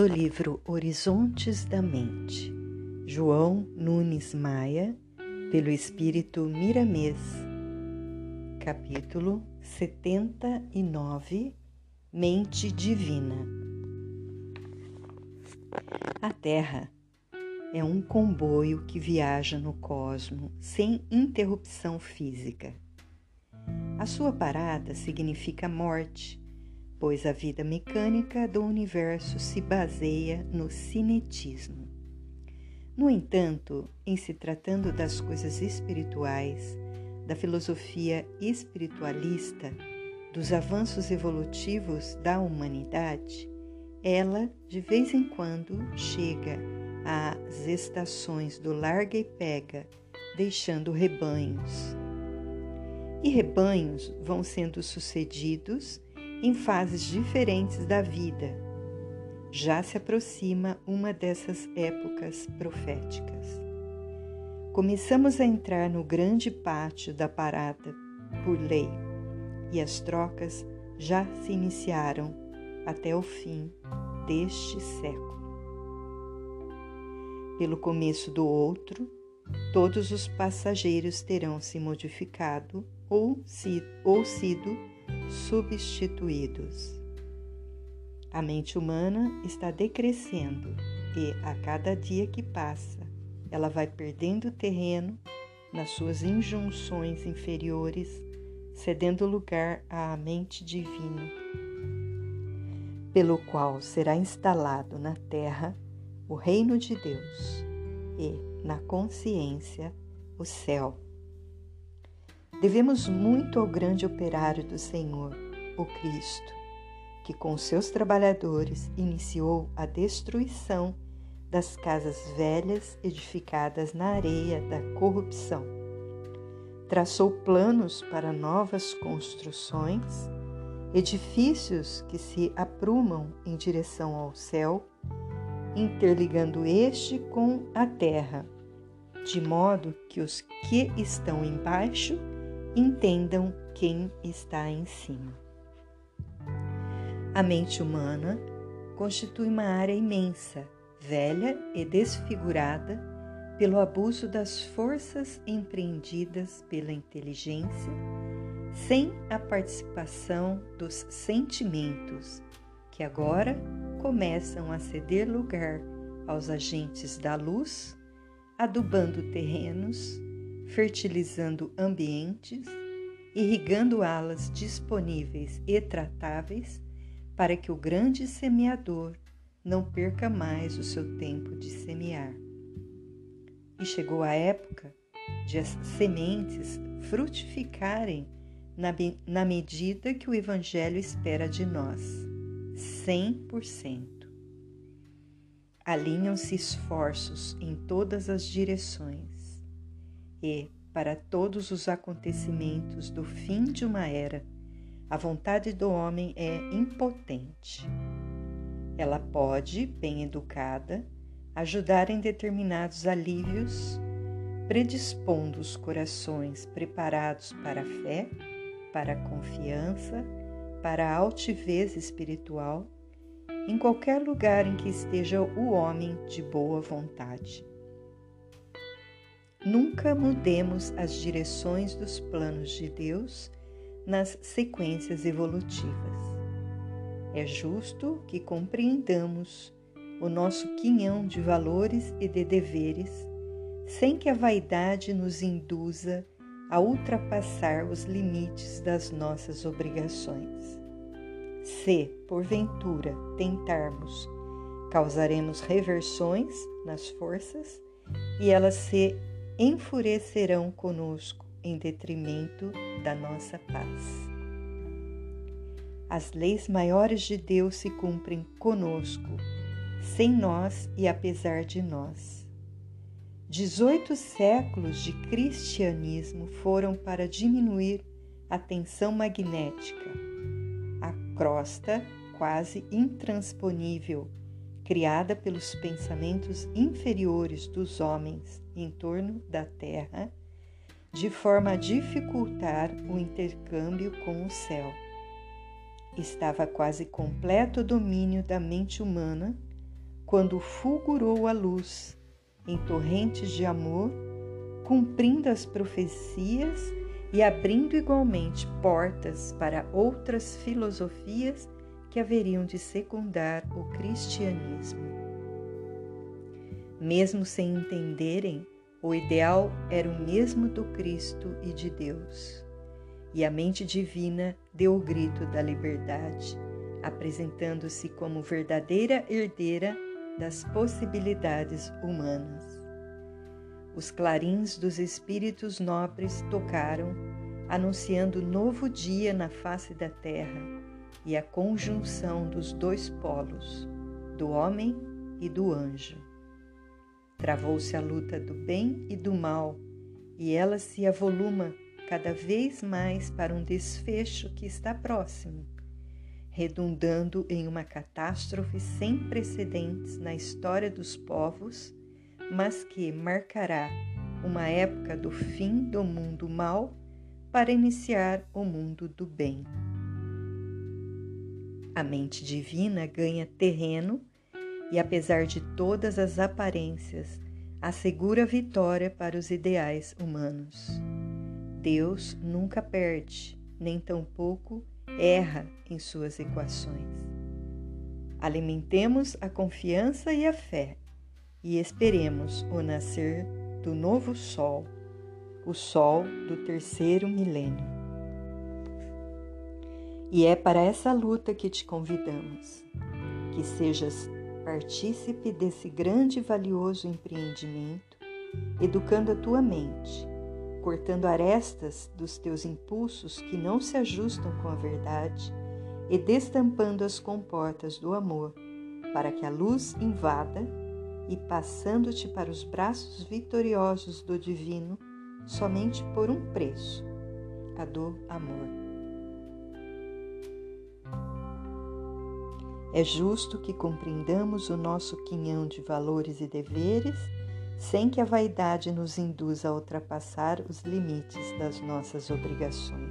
do livro Horizontes da Mente, João Nunes Maia, pelo Espírito Miramês, capítulo 79 Mente Divina. A Terra é um comboio que viaja no cosmo sem interrupção física. A sua parada significa morte pois a vida mecânica do universo se baseia no cinetismo. No entanto, em se tratando das coisas espirituais, da filosofia espiritualista, dos avanços evolutivos da humanidade, ela, de vez em quando, chega às estações do larga e pega, deixando rebanhos. E rebanhos vão sendo sucedidos em fases diferentes da vida. Já se aproxima uma dessas épocas proféticas. Começamos a entrar no grande pátio da parada por lei e as trocas já se iniciaram até o fim deste século. Pelo começo do outro, todos os passageiros terão se modificado ou, si, ou sido substituídos. A mente humana está decrescendo e, a cada dia que passa, ela vai perdendo terreno nas suas injunções inferiores, cedendo lugar à mente divina, pelo qual será instalado na terra o reino de Deus e, na consciência, o céu. Devemos muito ao grande operário do Senhor, o Cristo, que com seus trabalhadores iniciou a destruição das casas velhas edificadas na areia da corrupção. Traçou planos para novas construções, edifícios que se aprumam em direção ao céu, interligando este com a terra, de modo que os que estão embaixo entendam quem está em cima. A mente humana constitui uma área imensa, velha e desfigurada pelo abuso das forças empreendidas pela inteligência, sem a participação dos sentimentos, que agora começam a ceder lugar aos agentes da luz, adubando terrenos fertilizando ambientes, irrigando alas disponíveis e tratáveis para que o grande semeador não perca mais o seu tempo de semear. E chegou a época de as sementes frutificarem na, na medida que o Evangelho espera de nós, 100%. Alinham-se esforços em todas as direções e, para todos os acontecimentos do fim de uma era, a vontade do homem é impotente. Ela pode, bem educada, ajudar em determinados alívios, predispondo os corações preparados para a fé, para a confiança, para a altivez espiritual, em qualquer lugar em que esteja o homem de boa vontade. Nunca mudemos as direções dos planos de Deus nas sequências evolutivas. É justo que compreendamos o nosso quinhão de valores e de deveres, sem que a vaidade nos induza a ultrapassar os limites das nossas obrigações. Se, porventura, tentarmos, causaremos reversões nas forças e elas se enfurecerão conosco em detrimento da nossa paz. As leis maiores de Deus se cumprem conosco, sem nós e apesar de nós. Dezoito séculos de cristianismo foram para diminuir a tensão magnética, a crosta quase intransponível criada pelos pensamentos inferiores dos homens em torno da Terra, de forma a dificultar o intercâmbio com o céu. Estava quase completo o domínio da mente humana quando fulgurou a luz em torrentes de amor, cumprindo as profecias e abrindo igualmente portas para outras filosofias que haveriam de secundar o cristianismo. Mesmo sem entenderem, o ideal era o mesmo do Cristo e de Deus. E a mente divina deu o grito da liberdade, apresentando-se como verdadeira herdeira das possibilidades humanas. Os clarins dos espíritos nobres tocaram, anunciando novo dia na face da terra e a conjunção dos dois polos, do homem e do anjo. Travou-se a luta do bem e do mal, e ela se avoluma cada vez mais para um desfecho que está próximo redundando em uma catástrofe sem precedentes na história dos povos, mas que marcará uma época do fim do mundo mal para iniciar o mundo do bem. A mente divina ganha terreno e, apesar de todas as aparências, assegura vitória para os ideais humanos. Deus nunca perde, nem tampouco erra em suas equações. Alimentemos a confiança e a fé e esperemos o nascer do novo sol, o sol do terceiro milênio. E é para essa luta que te convidamos, que sejas partícipe desse grande e valioso empreendimento, educando a tua mente cortando arestas dos teus impulsos que não se ajustam com a verdade e destampando as comportas do amor, para que a luz invada e passando-te para os braços vitoriosos do Divino, somente por um preço, a do amor. É justo que compreendamos o nosso quinhão de valores e deveres sem que a vaidade nos induza a ultrapassar os limites das nossas obrigações.